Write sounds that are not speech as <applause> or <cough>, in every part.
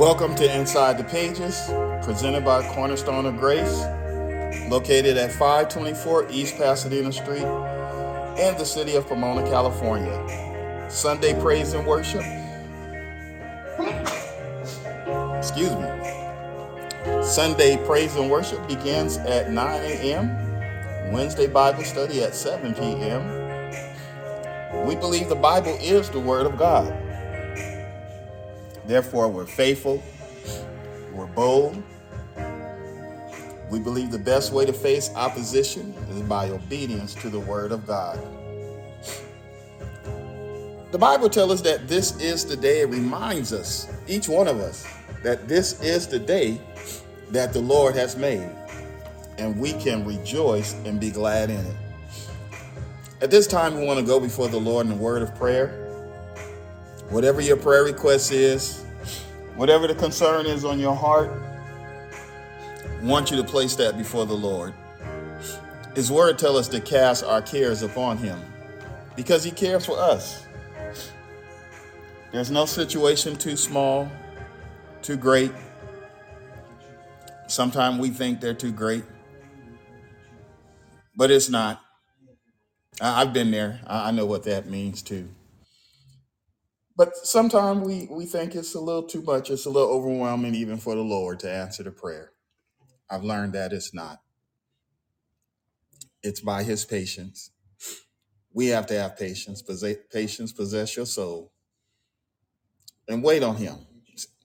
Welcome to Inside the Pages, presented by Cornerstone of Grace, located at 524 East Pasadena Street in the city of Pomona, California. Sunday praise and worship, excuse me. Sunday praise and worship begins at 9 a.m., Wednesday Bible study at 7 p.m. We believe the Bible is the Word of God. Therefore, we're faithful, we're bold. We believe the best way to face opposition is by obedience to the Word of God. The Bible tells us that this is the day, it reminds us, each one of us, that this is the day that the Lord has made, and we can rejoice and be glad in it. At this time, we want to go before the Lord in a word of prayer. Whatever your prayer request is, whatever the concern is on your heart, I want you to place that before the Lord. His word tells us to cast our cares upon him because he cares for us. There's no situation too small, too great. Sometimes we think they're too great, but it's not. I've been there. I know what that means too. But sometimes we, we think it's a little too much. It's a little overwhelming even for the Lord to answer the prayer. I've learned that it's not. It's by his patience. We have to have patience. Patience possess your soul and wait on him.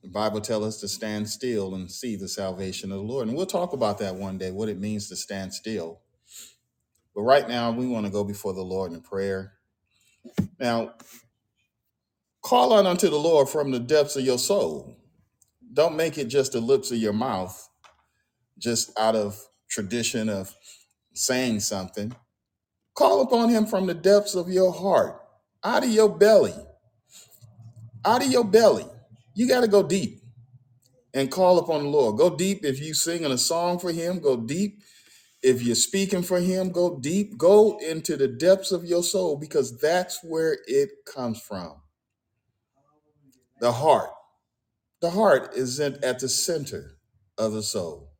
The Bible tells us to stand still and see the salvation of the Lord. And we'll talk about that one day, what it means to stand still. But right now, we want to go before the Lord in prayer. Now, call out unto the Lord from the depths of your soul. Don't make it just the lips of your mouth, just out of tradition of saying something. Call upon him from the depths of your heart, out of your belly, out of your belly. You got to go deep and call upon the Lord. Go deep if you singing a song for him. Go deep if you're speaking for him. Go deep. Go into the depths of your soul because that's where it comes from. The heart. The heart is in, at the center of the soul.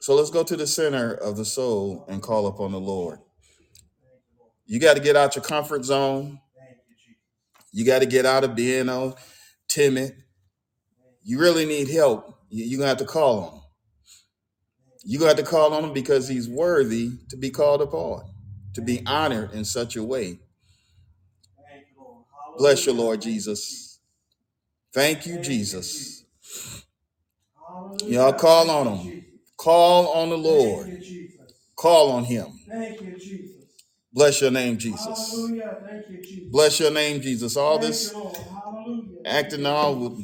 So let's go to the center of the soul and call upon the Lord. You got to get out your comfort zone. You got to get out of being all timid. You really need help. You- You're going to have to call on him. You're going to have to call on him because he's worthy to be called upon, to be honored in such a way. Bless you, Lord Jesus. Thank you, Jesus. Y'all call on him. Call on the Lord. Call on him. Bless your name, Jesus. Bless your name, Jesus. All this acting all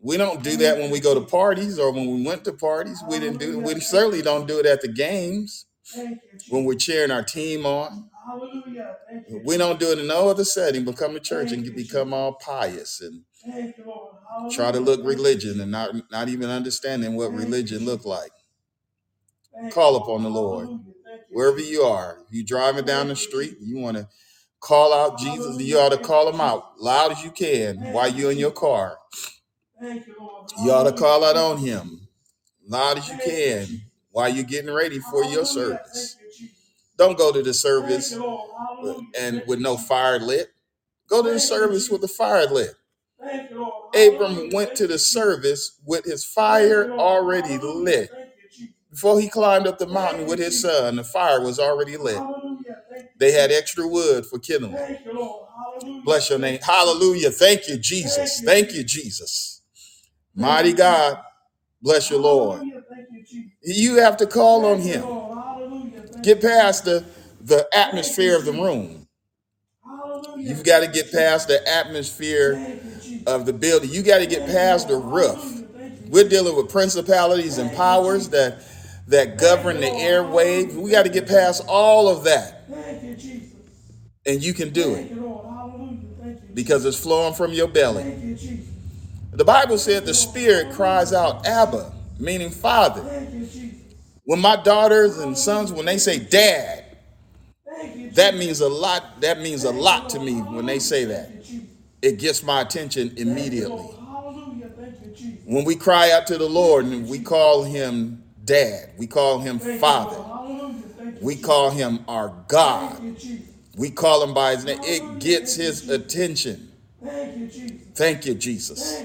we don't do that when we go to parties or when we went to parties. We didn't do we certainly don't do it at the games when we're cheering our team on. We don't do it in no other setting but come to church and become all pious and try to look religion and not not even understanding what religion look like. Call upon the Lord. Wherever you are, you driving down the street, you want to call out Jesus, you ought to call him out loud as you can while you're in your car. You ought to call out on him loud as you can while you're getting ready for your service. Don't go to the service uh, and with no fire lit. Go to the service with the fire lit. Abram went to the service with his fire already lit. Before he climbed up the mountain with his son, the fire was already lit. They had extra wood for kindling. Bless your name. Hallelujah. Thank you, Jesus. Thank you, Jesus. Mighty God. Bless your Lord. You have to call on him. Get past the, the atmosphere of the room. You've got to get past the atmosphere of the building. You got to get past the roof. We're dealing with principalities and powers that that govern the airwaves. We got to get past all of that, and you can do it because it's flowing from your belly. The Bible said the Spirit cries out, "Abba," meaning Father. When my daughters and sons, when they say "Dad," that means a lot. That means a lot to me when they say that. It gets my attention immediately. When we cry out to the Lord and we call him dad, we call him father, we call him our God, we call him by his name, it gets his attention. Thank you, Jesus.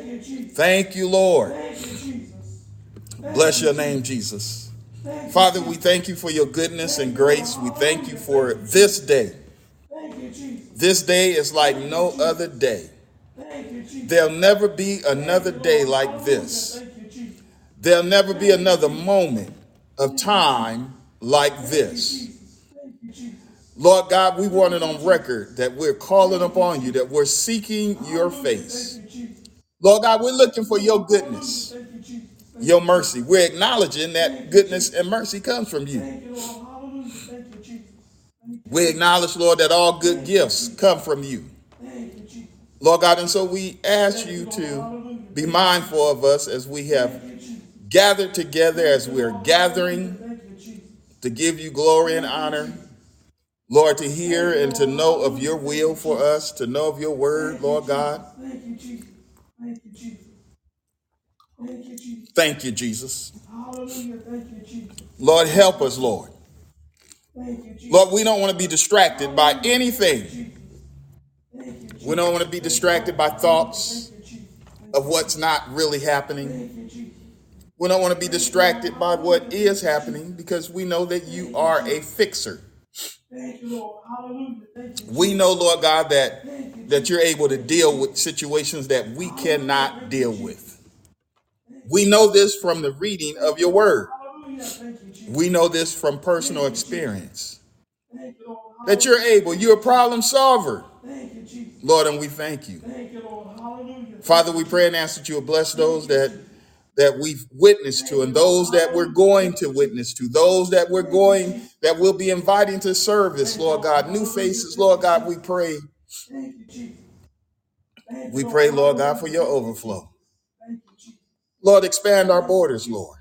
Thank you, Lord. Bless your name, Jesus. Father, we thank you for your goodness and grace. We thank you for this day. This day is like no other day. There'll never be another day like this. There'll never be another moment of time like this. Lord God, we want it on record that we're calling upon you, that we're seeking your face. Lord God, we're looking for your goodness, your mercy. We're acknowledging that goodness and mercy comes from you. We acknowledge, Lord, that all good gifts come from you. Lord God, and so we ask you to be mindful of us as we have gathered together, as we're gathering to give you glory and honor. Lord, to hear and to know of your will for us, to know of your word, Lord God. Thank you, Jesus. Thank you, Jesus. Thank you, Jesus. Thank you, Jesus. Hallelujah. Thank you, Jesus. Lord, help us, Lord. Lord, we don't want to be distracted by anything. We don't want to be distracted by thoughts of what's not really happening. We don't want to be distracted by what is happening because we know that you are a fixer. We know, Lord God, that that you're able to deal with situations that we cannot deal with. We know this from the reading of your word. We know this from personal experience. That you're able, you're a problem solver. Lord, and we thank you. Father, we pray and ask that you will bless those that that we've witnessed to and those that we're going to witness to, those that we're going that we'll be inviting to service, Lord God. New faces, Lord God, we pray. We pray, Lord God, for your overflow. Lord, expand our borders, Lord.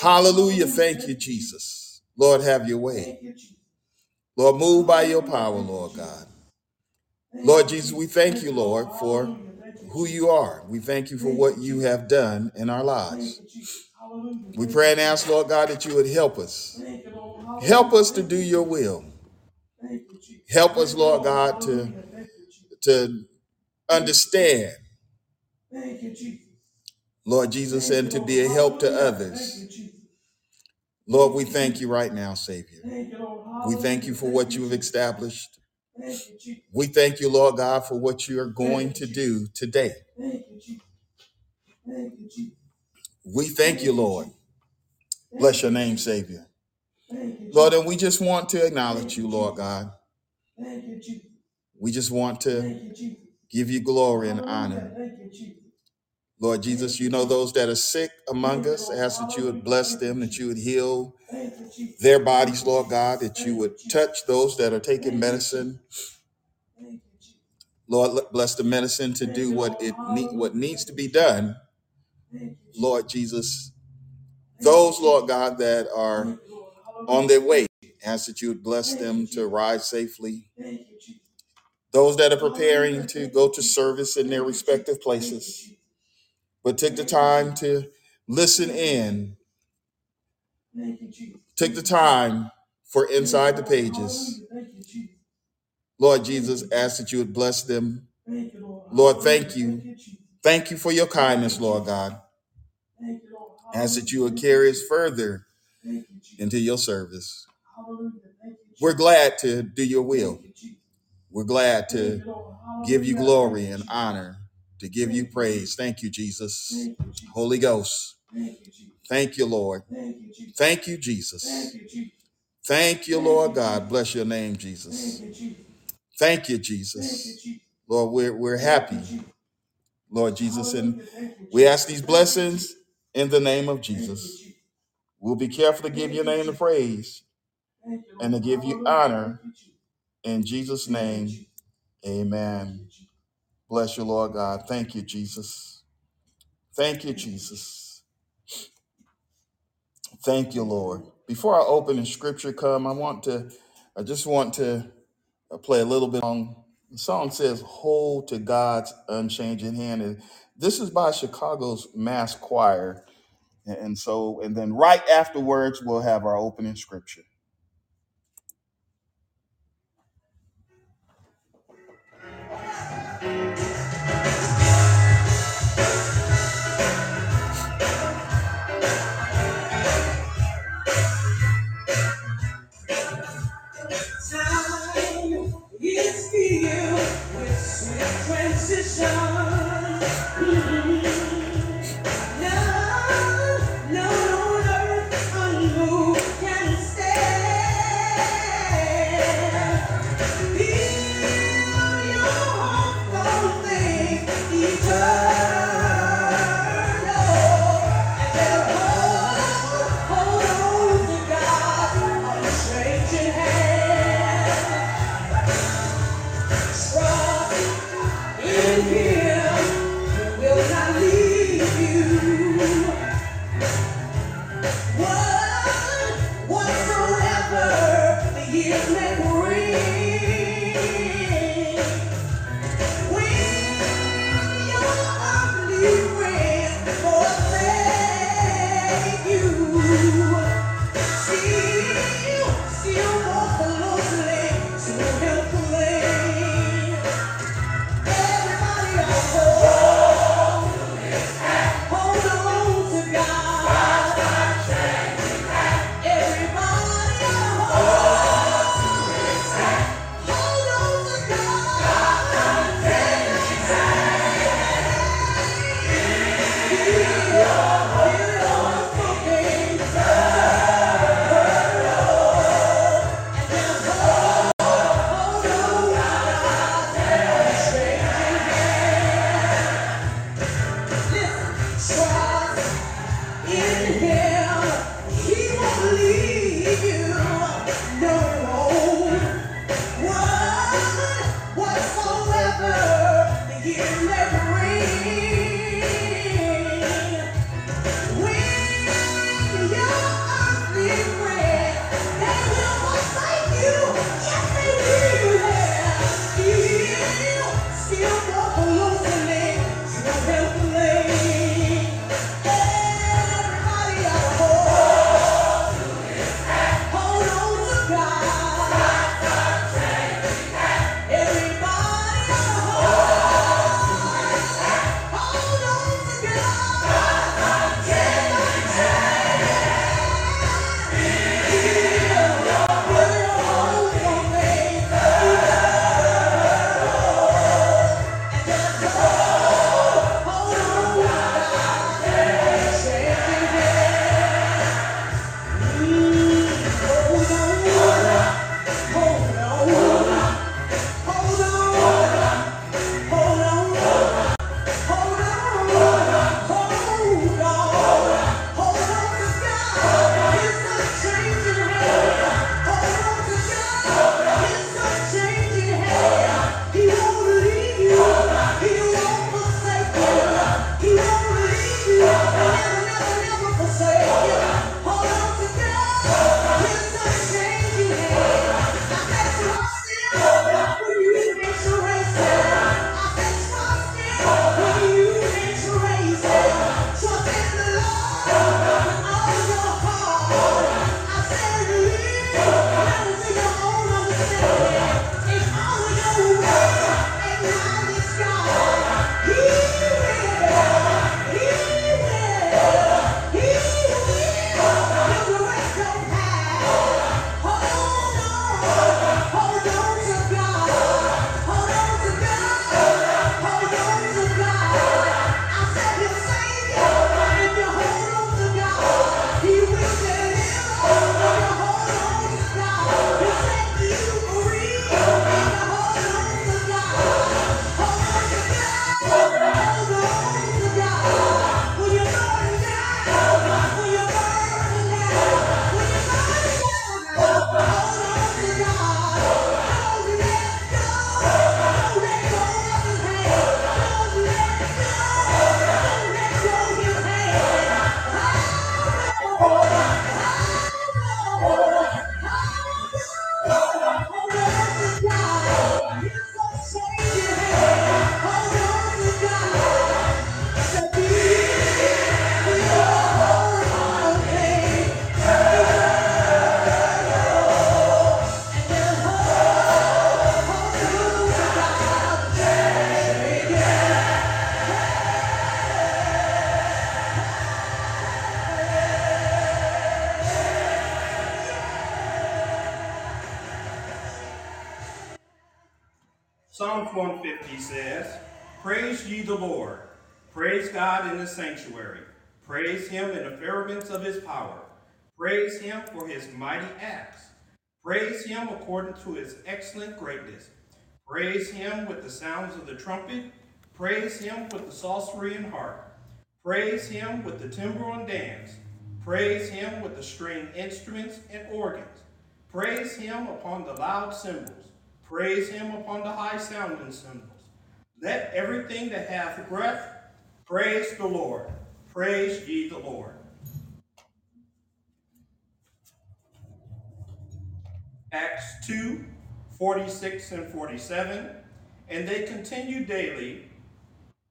Hallelujah. Thank you, Jesus. Lord, have your way. Lord, move by your power, Lord God. Lord Jesus, we thank you, Lord, for who you are. We thank you for what you have done in our lives. We pray and ask, Lord God, that you would help us. Help us to do your will. Help us, Lord God, to, to understand, Lord Jesus, and to be a help to others. Lord, we thank you right now, Savior. We thank you for what you have established. We thank you, Lord God, for what you are going to do today. We thank you, Lord. Bless your name, Savior. Lord, and we just want to acknowledge you, Lord God. We just want to give you glory and honor. Lord Jesus, you know those that are sick among us. I ask that you would bless them, that you would heal their bodies, Lord God, that you would touch those that are taking medicine. Lord, bless the medicine to do what it need, what needs to be done. Lord Jesus, those, Lord God, that are on their way, ask that you would bless them to arrive safely. Those that are preparing to go to service in their respective places, but take the time to listen in, take the time for inside the pages. Lord Jesus, ask that you would bless them. Lord, thank you. Thank you for your kindness, Lord God. Ask that you would carry us further into your service. We're glad to do your will. We're glad to give you glory and honor, to give you praise. Thank you, Jesus. Holy Ghost. Thank you, Lord. Thank you, Jesus. Thank you, Lord God. Bless your name, Jesus. Thank you, Jesus. Lord, we're, we're happy, Lord Jesus, and we ask these blessings in the name of Jesus. We'll be careful to give your name the praise and to give you honor in Jesus' name. Amen. Bless you, Lord God. Thank you, Jesus. Thank you, Jesus. Thank you, Lord. Before I open and scripture come, I want to, I just want to play a little bit on the song says, Hold to God's unchanging hand. And This is by Chicago's Mass Choir. And so, and then right afterwards, we'll have our opening scripture. To his excellent greatness. Praise him with the sounds of the trumpet. Praise him with the psaltery and harp. Praise him with the timbrel and dance. Praise him with the stringed instruments and organs. Praise him upon the loud cymbals. Praise him upon the high sounding cymbals. Let everything that hath breath praise the Lord. Praise ye the Lord. Acts 2 46 and 47. And they continued daily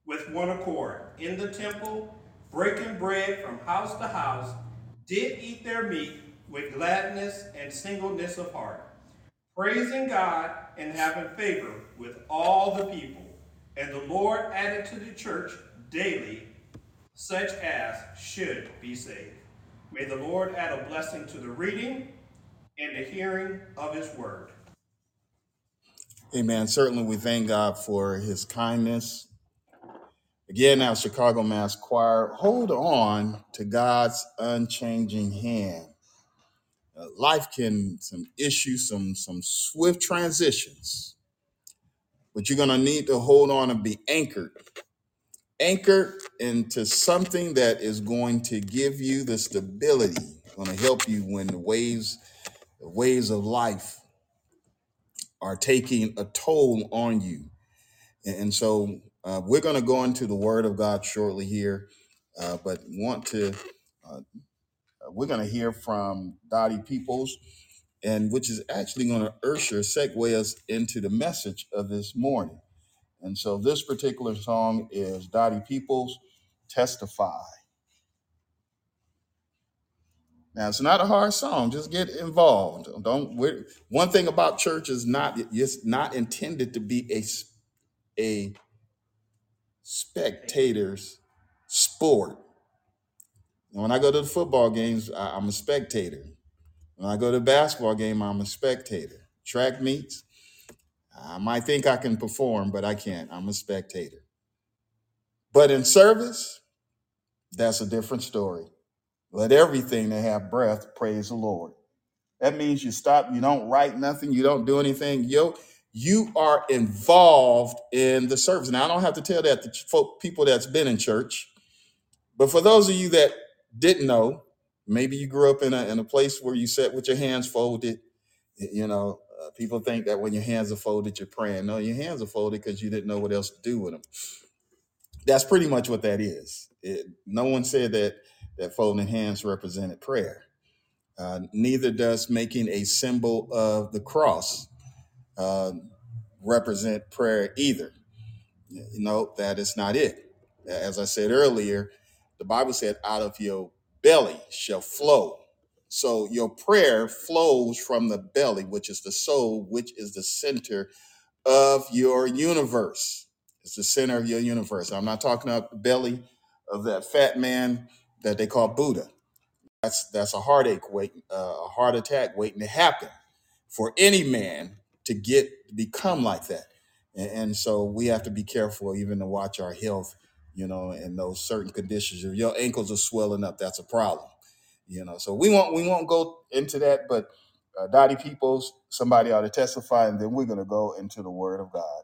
with one accord in the temple, breaking bread from house to house, did eat their meat with gladness and singleness of heart, praising God and having favor with all the people. And the Lord added to the church daily such as should be saved. May the Lord add a blessing to the reading and the hearing of his word. Amen. Certainly, we thank God for his kindness. Again, our Chicago Mass Choir, hold on to God's unchanging hand. Uh, life can some issues, some some swift transitions, but you're gonna need to hold on and be anchored, anchored into something that is going to give you the stability, going to help you when the waves, waves of life are taking a toll on you. And, and so uh, we're going to go into the Word of God shortly here, uh, but want to uh, we're going to hear from Dottie Peoples, and which is actually going to usher segue us into the message of this morning. And so this particular song is Dottie Peoples, "Testify." Now it's not a hard song. Just get involved. Don't. We're, one thing about church is not it's not intended to be a spectator's sport. When I go to the football games, I, I'm a spectator. When I go to a basketball game, I'm a spectator. Track meets, I might think I can perform, but I can't. I'm a spectator. But in service, that's a different story. Let everything that have breath praise the Lord. That means you stop, you don't write nothing, you don't do anything. Yo, you are involved in the service. Now, I don't have to tell that to folk, people that's been in church, but for those of you that didn't know, maybe you grew up in a, in a place where you sat with your hands folded. You know, uh, people think that when your hands are folded, you're praying. No, your hands are folded because you didn't know what else to do with them. That's pretty much what that is. It, no one said that that folding hands represented prayer. Uh, neither does making a symbol of the cross uh, represent prayer either. No, that is not it. As I said earlier, the Bible said, out of your belly shall flow. So your prayer flows from the belly, which is the soul, which is the center of your universe. It's the center of your universe. I'm not talking about the belly of that fat man that they call Buddha. That's that's a heartache waiting, uh, a heart attack waiting to happen for any man to get become like that. And, and so we have to be careful even to watch our health, you know, in those certain conditions. If your ankles are swelling up, that's a problem, you know. So we won't we won't go into that, but uh, Dottie Peoples, somebody ought to testify, and then we're going to go into the Word of God.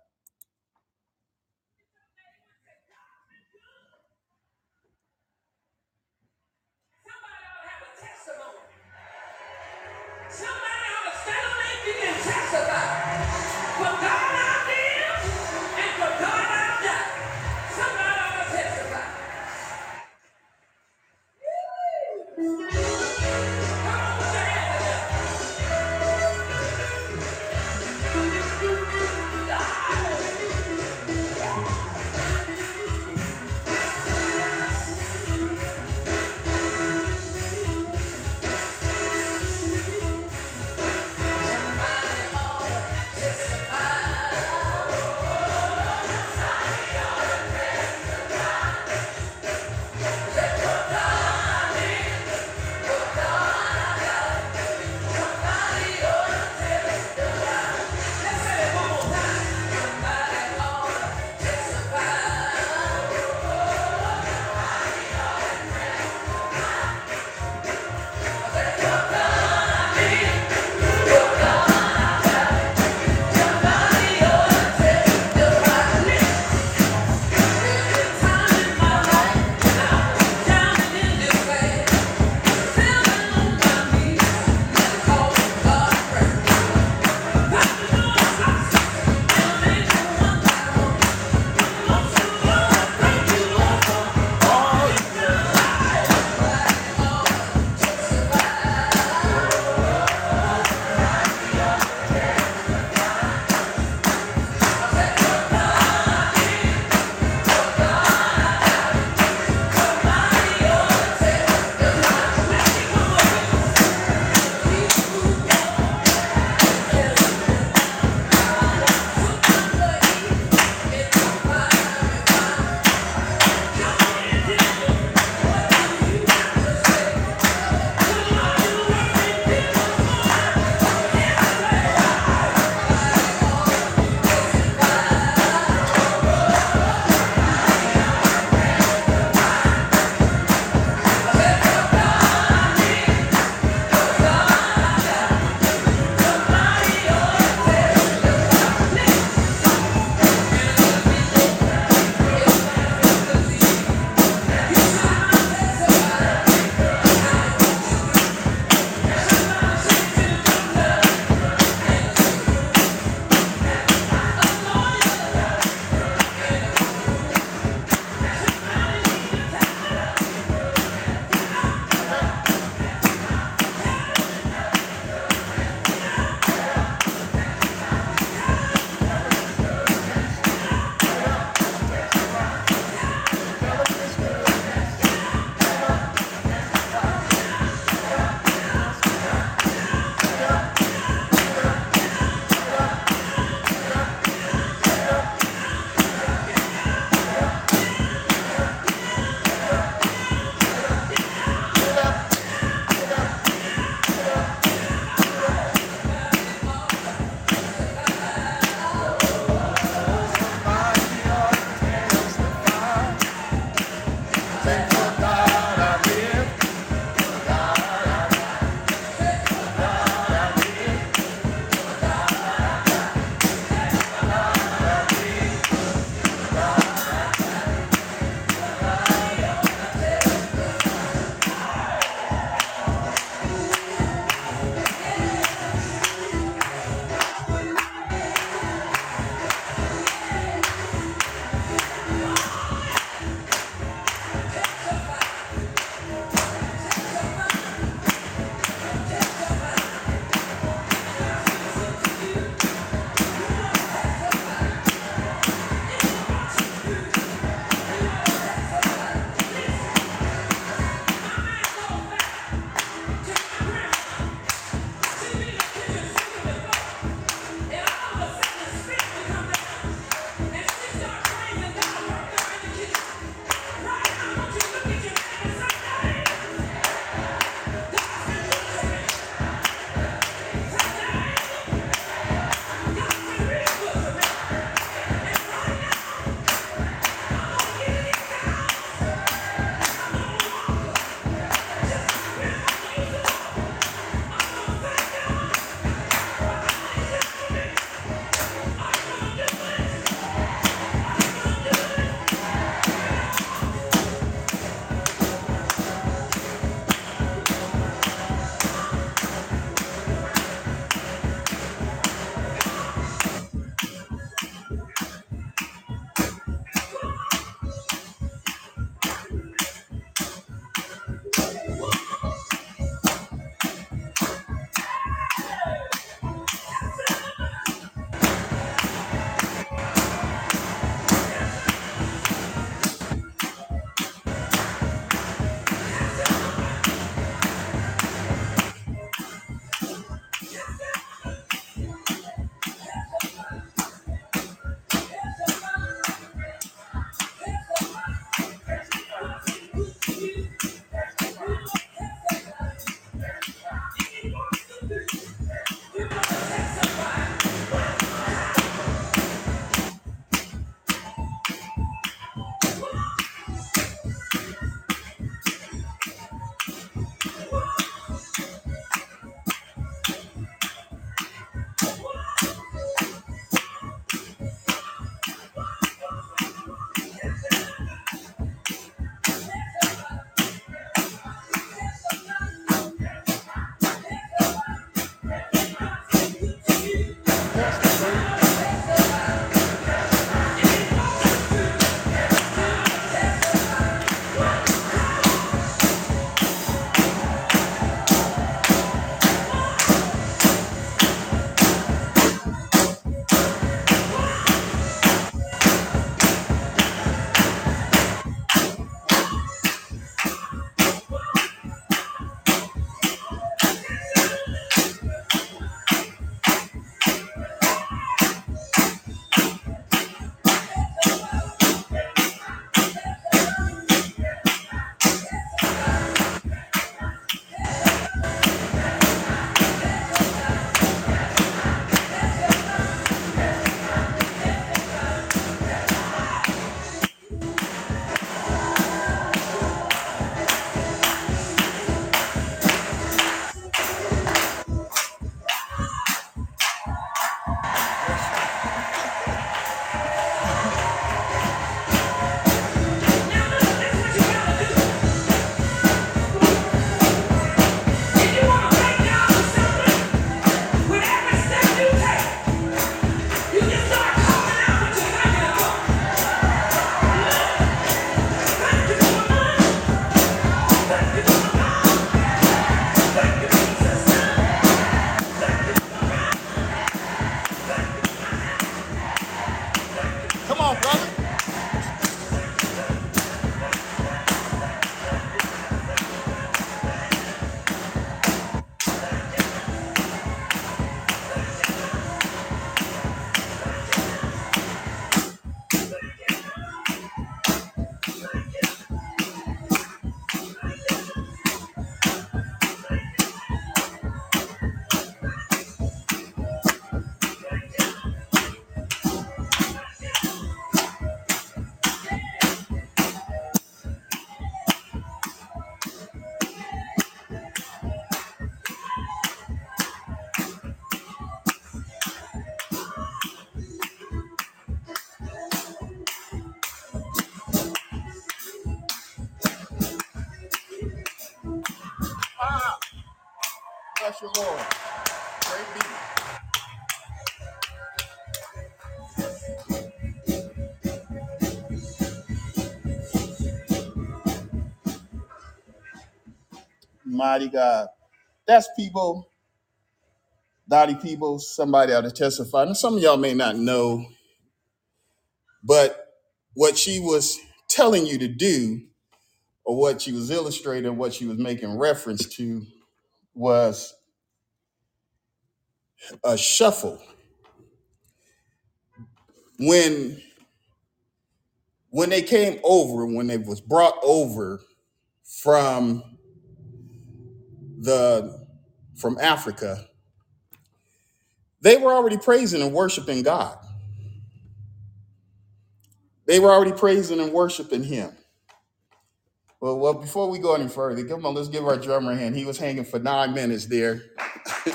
Mighty God. That's people, Dottie people, somebody ought to testify. And some of y'all may not know, but what she was telling you to do, or what she was illustrating, what she was making reference to, was a shuffle. When when they came over, when they was brought over from the from Africa, they were already praising and worshiping God. They were already praising and worshiping Him. Well, well, before we go any further, come on, let's give our drummer a hand. He was hanging for nine minutes there. <laughs>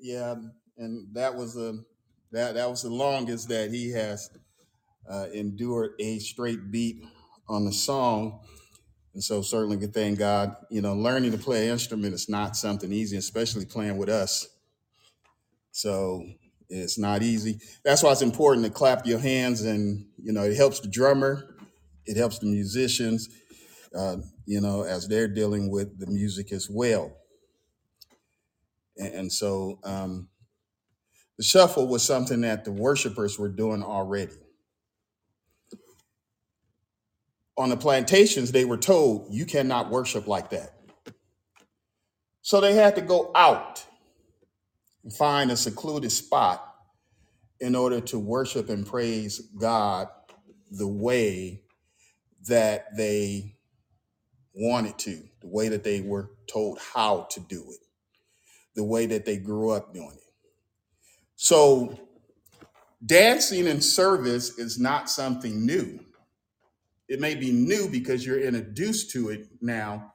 Yeah, and that was the that that was the longest that he has uh, endured a straight beat on the song. And so certainly we thank God. You know, learning to play an instrument is not something easy, especially playing with us. So it's not easy. That's why it's important to clap your hands and you know, it helps the drummer, it helps the musicians, uh, you know, as they're dealing with the music as well. And, and so um, the shuffle was something that the worshipers were doing already. On the plantations, they were told, you cannot worship like that. So they had to go out and find a secluded spot in order to worship and praise God the way that they wanted to, the way that they were told how to do it, the way that they grew up doing it. So dancing in service is not something new. It may be new because you're introduced to it now.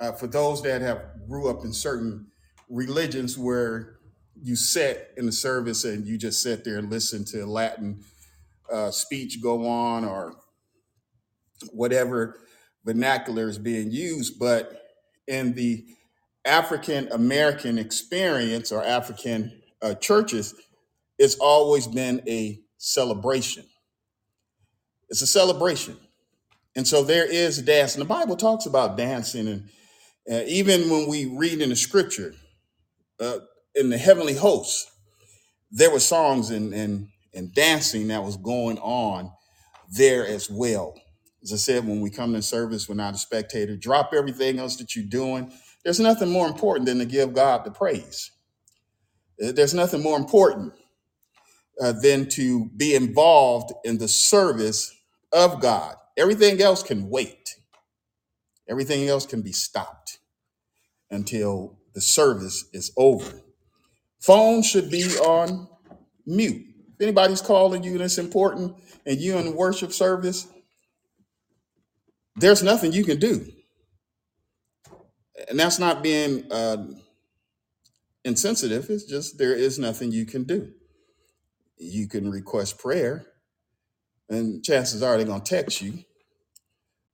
Uh, for those that have grew up in certain religions where you sit in the service and you just sit there and listen to Latin uh, speech go on or whatever vernacular is being used, but in the African American experience or African uh, churches, it's always been a celebration. It's a celebration. And so there is dance. And the Bible talks about dancing. And uh, even when we read in the scripture, uh, in the heavenly hosts, there were songs and, and, and dancing that was going on there as well. As I said, when we come to service, we're not a spectator. Drop everything else that you're doing. There's nothing more important than to give God the praise. Uh, There's nothing more important uh, than to be involved in the service of God. Everything else can wait. Everything else can be stopped until the service is over. Phone should be on mute. If anybody's calling you and it's important and you're in the worship service, there's nothing you can do. And that's not being uh, insensitive. It's just there is nothing you can do. You can request prayer, and chances are they're going to text you,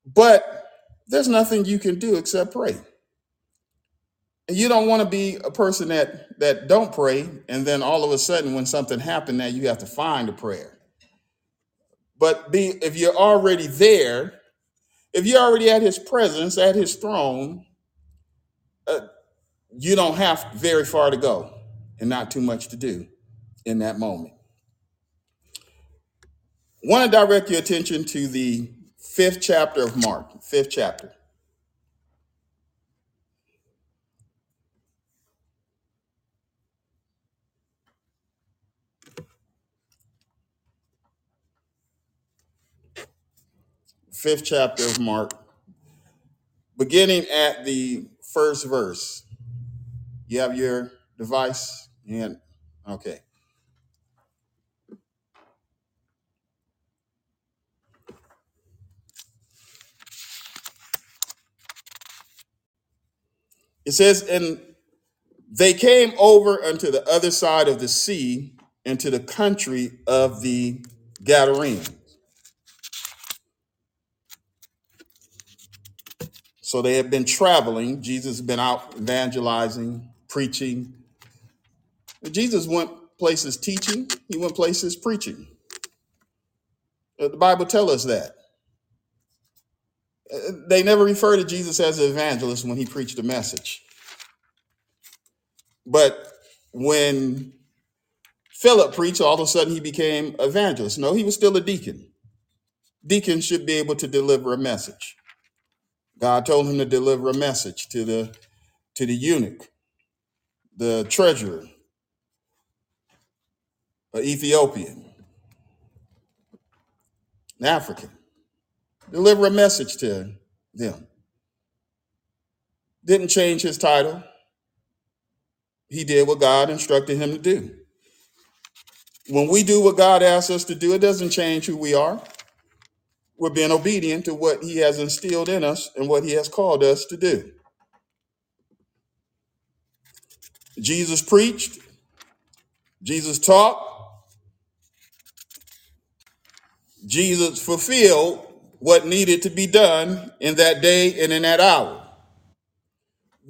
but there's nothing you can do except pray. And you don't want to be a person that that don't pray, and then all of a sudden, when something happened, now you have to find a prayer. But be if you're already there, if you're already at His presence, at His throne, uh, you don't have very far to go, and not too much to do in that moment. Want to direct your attention to the fifth chapter of Mark, fifth chapter, fifth chapter of Mark, beginning at the first verse. You have your device? And okay. It says, And they came over unto the other side of the sea, into the country of the Gadarenes. So they had been traveling. Jesus had been out evangelizing, preaching. Jesus went places teaching, he went places preaching. Uh, the Bible tells us that. They never refer to Jesus as an evangelist when he preached a message. But when Philip preached, all of a sudden he became evangelist. No, he was still a deacon. Deacons should be able to deliver a message. God told him to deliver a message to the to the eunuch, the treasurer, an Ethiopian, an African. Deliver a message to them. Didn't change his title. He did what God instructed him to do. When we do what God asks us to do, it doesn't change who we are. We're being obedient to what He has instilled in us and what He has called us to do. Jesus preached, Jesus taught, Jesus fulfilled what needed to be done in that day and in that hour.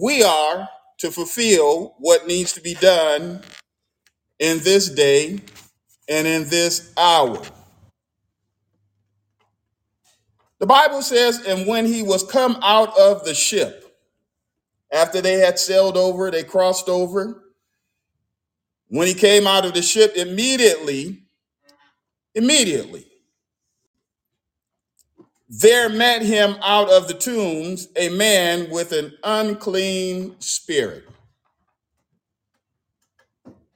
We are to fulfill what needs to be done in this day and in this hour. The Bible says, and when he was come out of the ship, after they had sailed over, they crossed over. When he came out of the ship, immediately, immediately, there met him out of the tombs a man with an unclean spirit.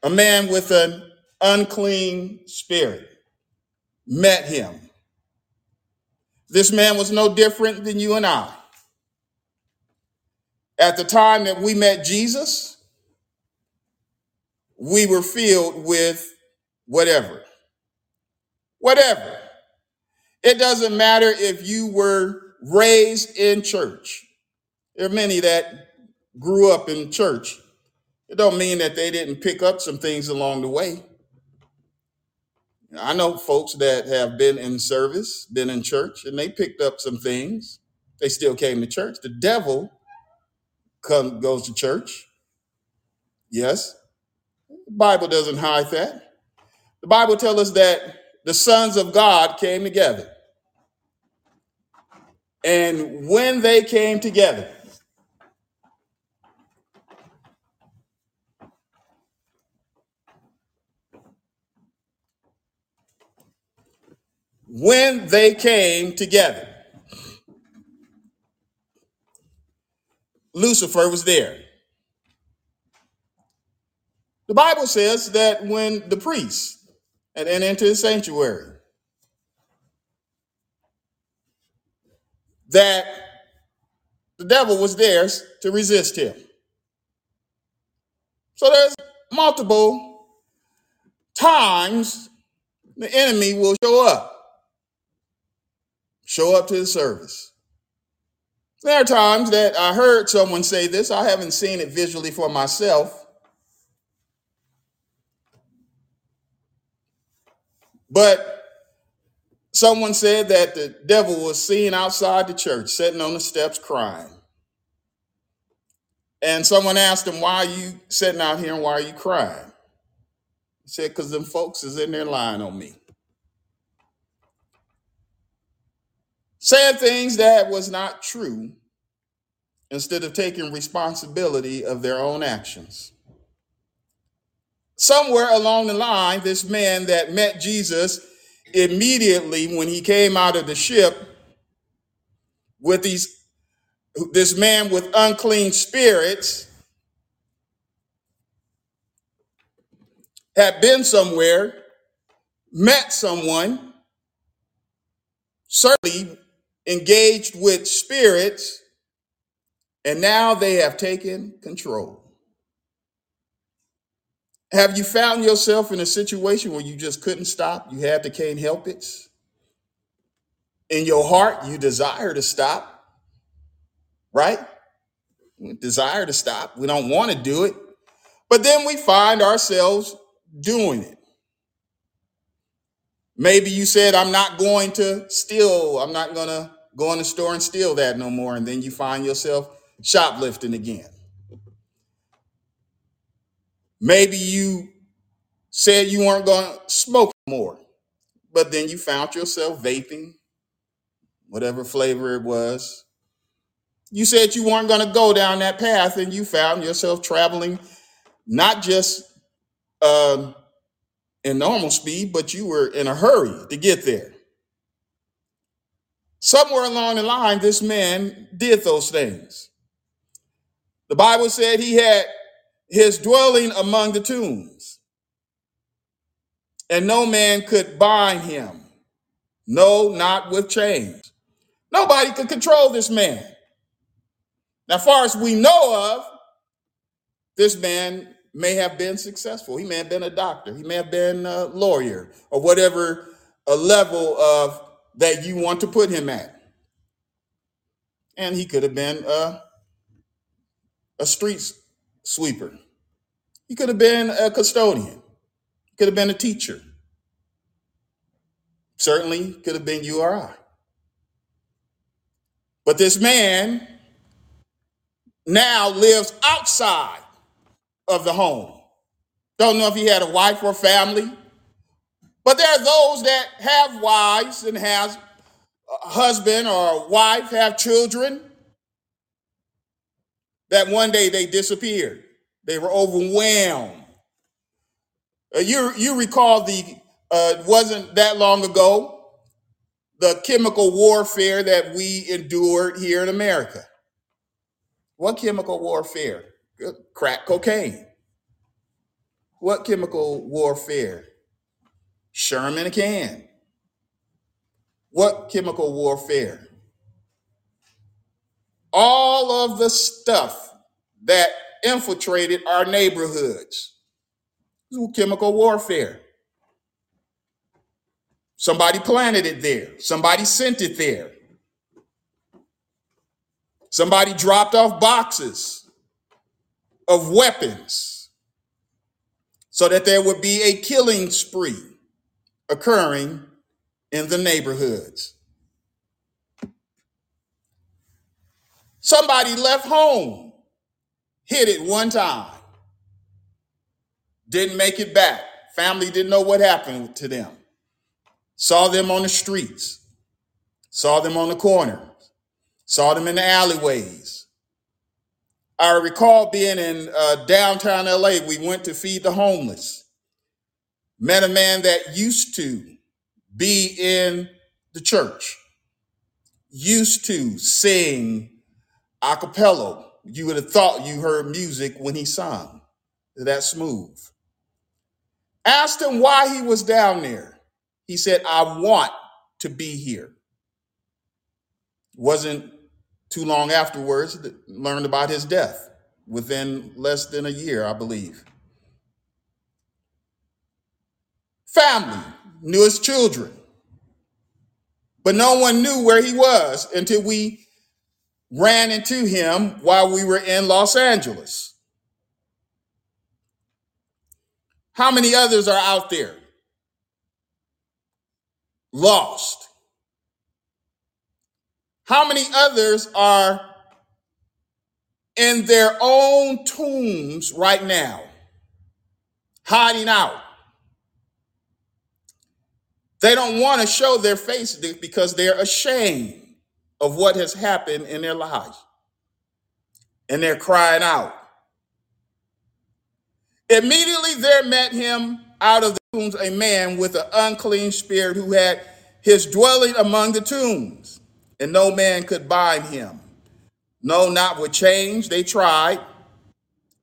A man with an unclean spirit met him. This man was no different than you and I. At the time that we met Jesus, we were filled with whatever. Whatever. It doesn't matter if you were raised in church. There are many that grew up in church. It don't mean that they didn't pick up some things along the way. I know folks that have been in service, been in church, and they picked up some things. They still came to church. The devil come, goes to church. Yes. The Bible doesn't hide that. The Bible tells us that the sons of God came together. And when they came together, when they came together, Lucifer was there. The Bible says that when the priests had entered into the sanctuary, that the devil was there to resist him. So there's multiple times the enemy will show up, show up to the service. There are times that I heard someone say this. I haven't seen it visually for myself, but someone said that the devil was seen outside the church, sitting on the steps crying. And someone asked him, Why are you sitting out here and why are you crying? He said, Because them folks is in there lying on me. Saying things that was not true instead of taking responsibility of their own actions. Somewhere along the line, this man that met Jesus immediately when he came out of the ship with these this man with unclean spirits had been somewhere, met someone, certainly engaged with spirits, and now they have taken control. Have you found yourself in a situation where you just couldn't stop? You had to can't help it. In your heart, you desire to stop, right? We desire to stop. We don't want to do it. But then we find ourselves doing it. Maybe you said, I'm not going to steal. I'm not going to go in the store and steal that no more, and then you find yourself shoplifting again. Maybe you said you weren't going to smoke more, but then you found yourself vaping, whatever flavor it was. You said you weren't going to go down that path, and you found yourself traveling not just um, in normal speed, but you were in a hurry to get there. Somewhere along the line, this man did those things. The Bible said he had his dwelling among the tombs, and no man could bind him. No, not with chains. Nobody could control this man. Now, far as we know of, this man may have been successful. He may have been a doctor. He may have been a lawyer or whatever a level of that you want to put him at. And he could have been a, a street sweeper. He could have been a custodian. He could have been a teacher. Certainly could have been you or I. But this man now lives outside of the home. Don't know if he had a wife or family, but there are those that have wives and has a husband or a wife, have children, that one day they disappeared. They were overwhelmed. Uh, you, you recall the, uh, wasn't that long ago, the chemical warfare that we endured here in America. What chemical warfare? Crack cocaine. What chemical warfare? Sherman can. What chemical warfare? All of the stuff that infiltrated our neighborhoods. Chemical warfare. Somebody planted it there. Somebody sent it there. Somebody dropped off boxes of weapons so that there would be a killing spree occurring in the neighborhoods. Somebody left home, hit it one time, didn't make it back. Family didn't know what happened to them. Saw them on the streets, saw them on the corners, saw them in the alleyways. I recall being in uh, downtown LA. We went to feed the homeless. Met a man that used to be in the church, used to sing a cappella. You would have thought you heard music when he sung. That smooth. Asked him why he was down there. He said, I want to be here. Wasn't too long afterwards, that learned about his death within less than a year, I believe. Family knew his children, but no one knew where he was until we ran into him while we were in Los Angeles. How many others are out there? Lost. How many others are in their own tombs right now, hiding out? They don't want to show their faces because they're ashamed of what has happened in their lives. And they're crying out. Immediately there met him out of the tombs a man with an unclean spirit who had his dwelling among the tombs, and no man could bind him. No, not with chains. They tried.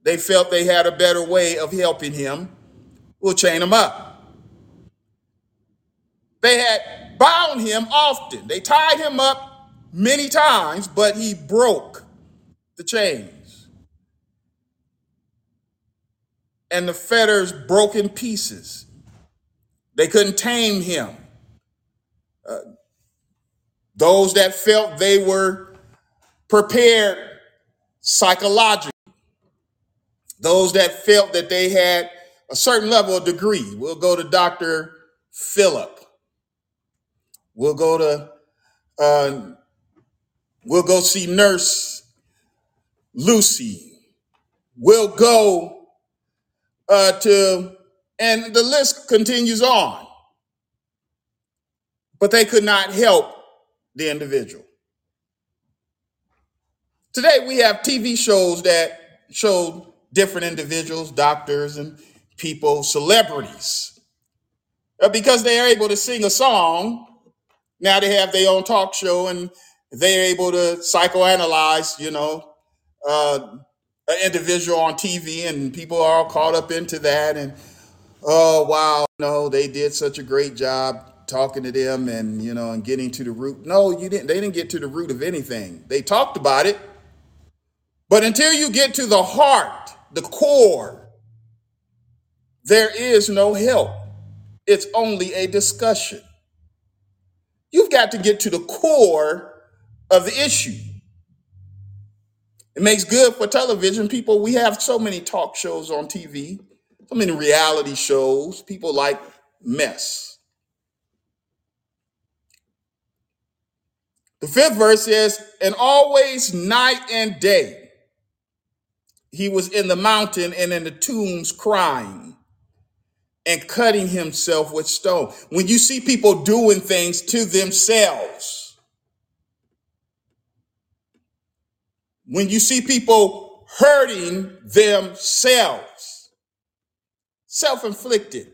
They felt they had a better way of helping him. We'll chain him up. They had bound him often. They tied him up many times, but he broke the chains. And the fetters broke in pieces. They couldn't tame him. Uh, those that felt they were prepared psychologically, those that felt that they had a certain level of degree. We'll go to Dr. Philip. We'll go to uh, We'll go see Nurse Lucy. We'll go uh, to, and the list continues on. But they could not help the individual. Today we have TV shows that show different individuals, doctors and people, celebrities. Uh, Because they are able to sing a song, now they have their own talk show and they're able to psychoanalyze, you know, uh, an individual on TV, and people are all caught up into that. And oh wow, no, they did such a great job talking to them, and you know, and getting to the root. No, you didn't. They didn't get to the root of anything. They talked about it, but until you get to the heart, the core, there is no help. It's only a discussion. You've got to get to the core of the issue. It makes good for television. People, we have so many talk shows on TV, so many reality shows. People like mess. The fifth verse says, And always night and day he was in the mountain and in the tombs crying and cutting himself with stone. When you see people doing things to themselves, when you see people hurting themselves, self inflicted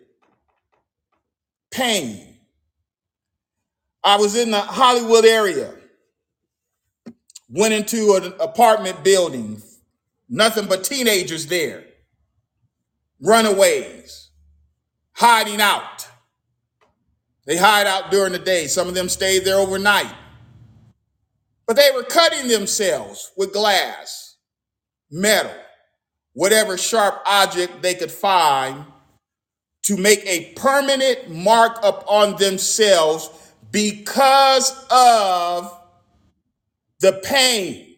pain. I was in the Hollywood area, went into an apartment building, nothing but teenagers there, runaways, hiding out. They hide out during the day. Some of them stayed there overnight, but they were cutting themselves with glass, metal, whatever sharp object they could find to make a permanent mark upon themselves because of the pain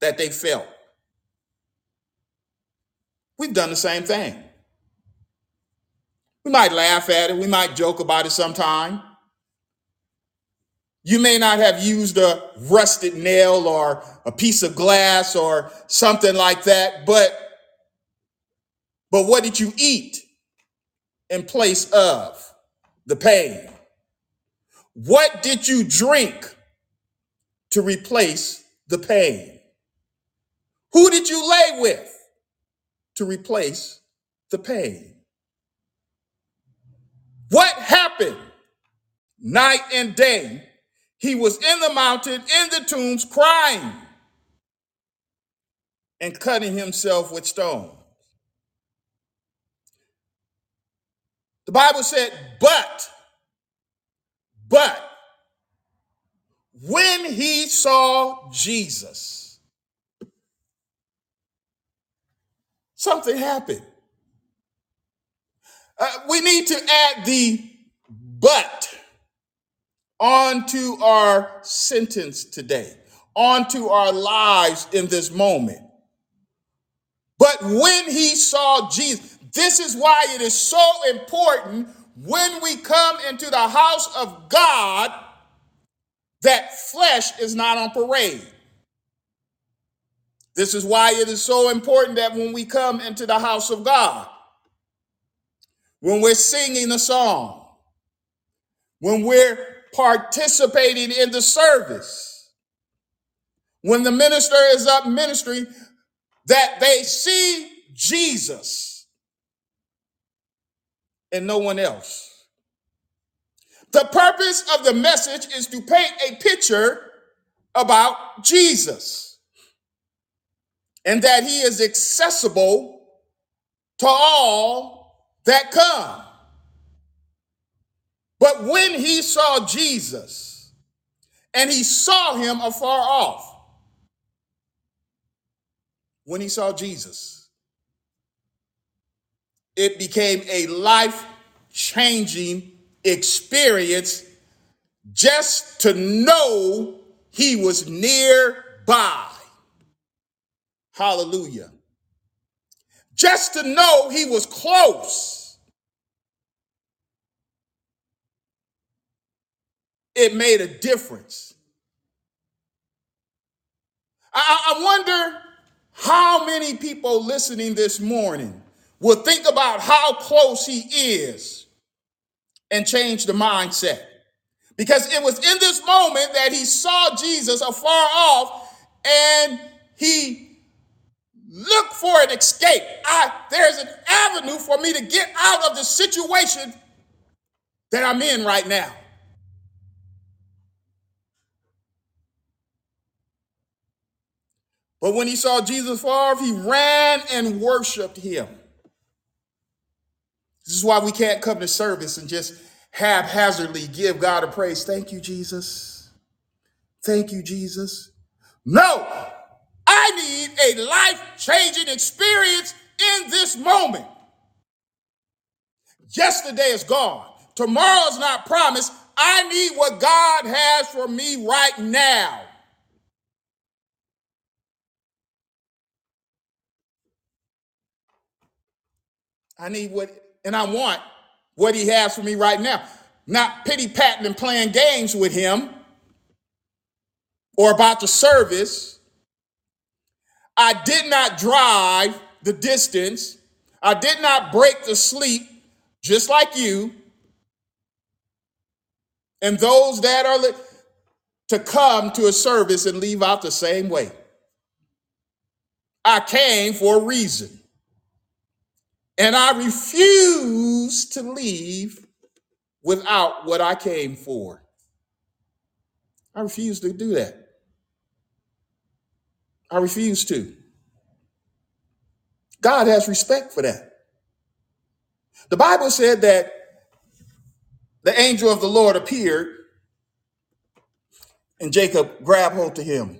that they felt. We've done the same thing. We might laugh at it, we might joke about it sometime. You may not have used a rusted nail or a piece of glass or something like that, but but what did you eat in place of the pain? What did you drink to replace the pain? Who did you lay with to replace the pain? What happened night and day? He was in the mountain, in the tombs, crying and cutting himself with stones. The Bible said, but, but, when he saw Jesus, something happened. Uh, we need to add the but onto our sentence today, onto our lives in this moment. But when he saw Jesus, this is why it is so important when we come into the house of God that flesh is not on parade. This is why it is so important that when we come into the house of God, when we're singing a song, when we're participating in the service, when the minister is up ministering, that they see Jesus and no one else. The purpose of the message is to paint a picture about Jesus and that he is accessible to all that come. But when he saw Jesus and he saw him afar off, when he saw Jesus, it became a life changing experience just to know he was nearby. Hallelujah. Just to know he was close. It made a difference I, I wonder how many people listening this morning will think about how close he is and change the mindset. Because it was in this moment that he saw Jesus afar off and he looked for an escape. I, there's an avenue for me to get out of the situation that I'm in right now. But when he saw Jesus far off, he ran and worshiped him. This is why we can't come to service and just haphazardly give God a praise. Thank you, Jesus. Thank you, Jesus. No, I need a life changing experience in this moment. Yesterday is gone. Tomorrow's not promised. I need what God has for me right now. I need what, and I want what he has for me right now. Not pity patting and playing games with him or about the service. I did not drive the distance. I did not break the sleep, just like you. And those that are li- to come to a service and leave out the same way. I came for a reason. And I refuse to leave without what I came for. I refuse to do that. I refuse to. God has respect for that. The Bible said that the angel of the Lord appeared and Jacob grabbed hold to him.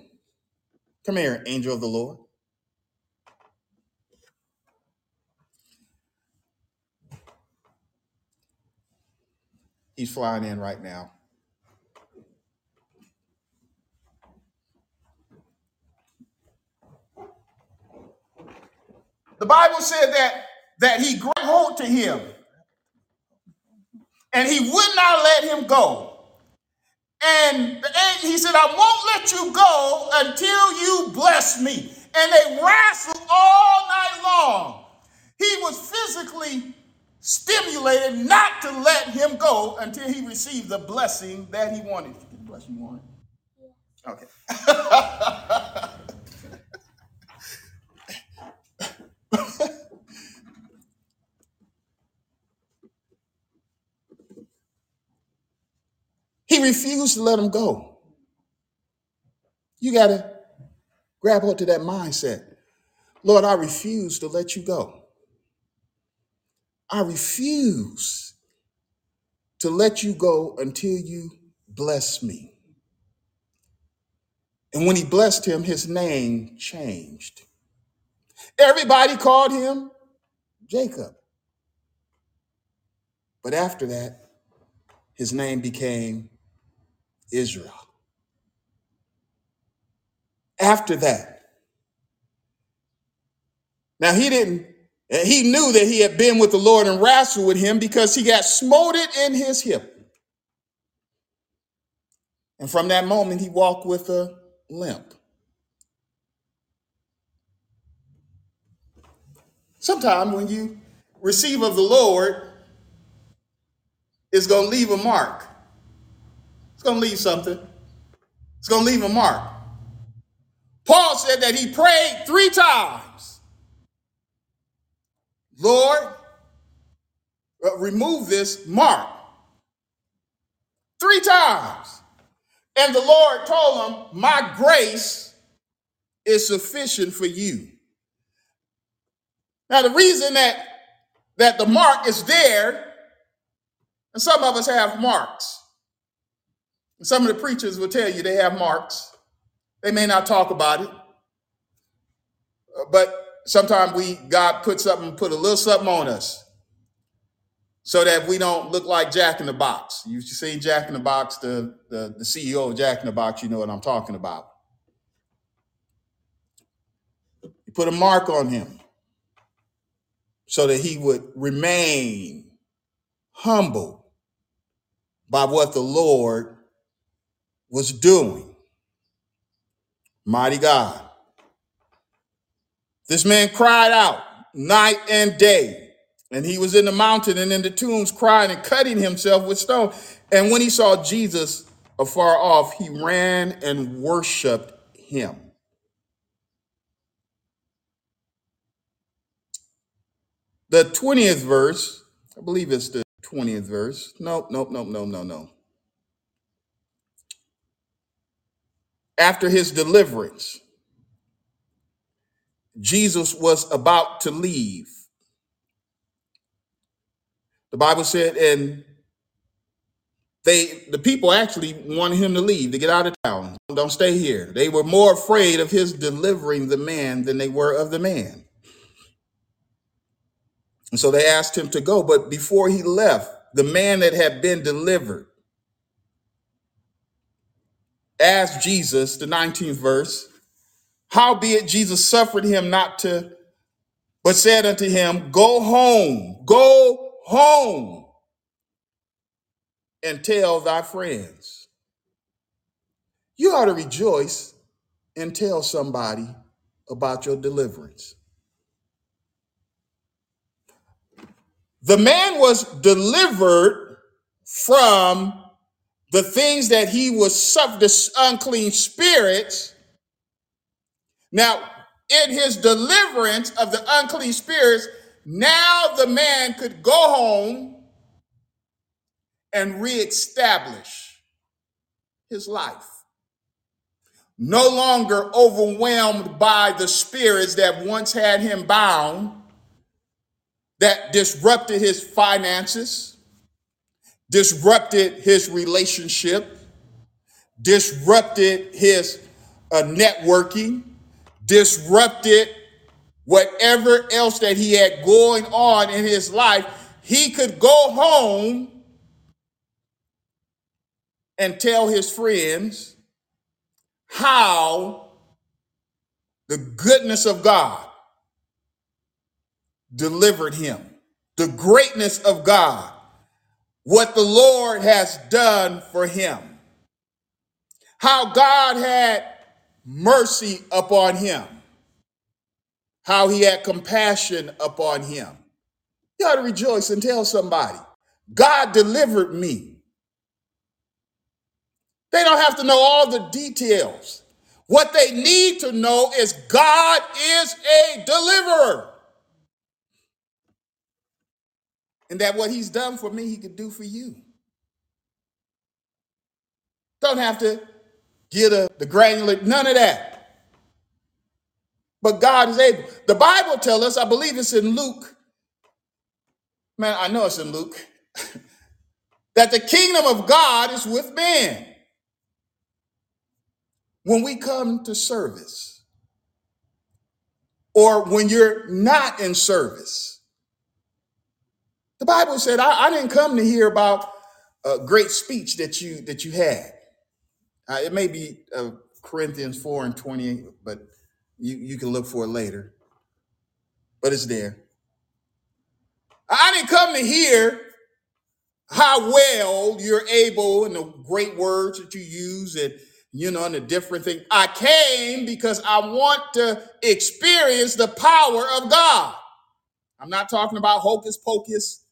Come here, angel of the Lord. He's flying in right now. The Bible said that that he grabbed hold to him and he would not let him go. And the angel, he said, I won't let you go until you bless me. And they wrestled all night long. He was physically stimulated not to let him go until he received the blessing that he wanted. Did you get the blessing you wanted? Okay. <laughs> he refused to let him go. You got to grab hold to that mindset. Lord, I refuse to let you go. I refuse to let you go until you bless me. And when he blessed him, his name changed. Everybody called him Jacob. But after that, his name became Israel. After that, now he didn't, he knew that he had been with the Lord and wrestled with him because he got smoted in his hip. And from that moment, he walked with a limp. Sometimes when you receive of the Lord, it's going to leave a mark. It's going to leave something. It's going to leave a mark. Paul said that he prayed three times Lord, uh, remove this mark. Three times. And the Lord told him, My grace is sufficient for you. Now, the reason that, that the mark is there, and some of us have marks. Some of the preachers will tell you they have marks. They may not talk about it, uh, but sometimes we God put something, put a little something on us, so that we don't look like Jack in the Box. You see Jack in the Box, the, the the CEO of Jack in the Box. You know what I'm talking about. You put a mark on him so that he would remain humble by what the Lord was doing. Mighty God. This man cried out night and day. And he was in the mountain and in the tombs crying and cutting himself with stone. And when he saw Jesus afar off, he ran and worshiped him. The 20th verse, I believe it's the 20th verse. Nope, nope, nope, no, no, no. After his deliverance, Jesus was about to leave. The Bible said, and they the people actually wanted him to leave, to get out of town. Don't stay here. They were more afraid of his delivering the man than they were of the man. And so they asked him to go. But before he left, the man that had been delivered asked Jesus, the 19th verse, howbeit Jesus suffered him not to, but said unto him, Go home, go home, and tell thy friends. You ought to rejoice and tell somebody about your deliverance. The man was delivered from the things that he was suffered, the unclean spirits. Now, in his deliverance of the unclean spirits, now the man could go home and reestablish his life. No longer overwhelmed by the spirits that once had him bound, that disrupted his finances, disrupted his relationship, disrupted his uh, networking, disrupted whatever else that he had going on in his life. He could go home and tell his friends how the goodness of God delivered him, the greatness of God, what the Lord has done for him, how God had mercy upon him, how he had compassion upon him. You ought to rejoice and tell somebody, God delivered me. They don't have to know all the details. What they need to know is God is a deliverer. And that what he's done for me, he could do for you. Don't have to get a, the granular, none of that. But God is able. The Bible tells us, I believe it's in Luke. Man, I know it's in Luke. <laughs> that the kingdom of God is with man. When we come to service, or when you're not in service, the Bible said, I, I didn't come to hear about a great speech that you that you had. Uh, it may be uh, Corinthians 4 and 20, but you, you can look for it later. But it's there. I didn't come to hear how well you're able and the great words that you use and you know and the different things. I came because I want to experience the power of God. I'm not talking about hocus pocus.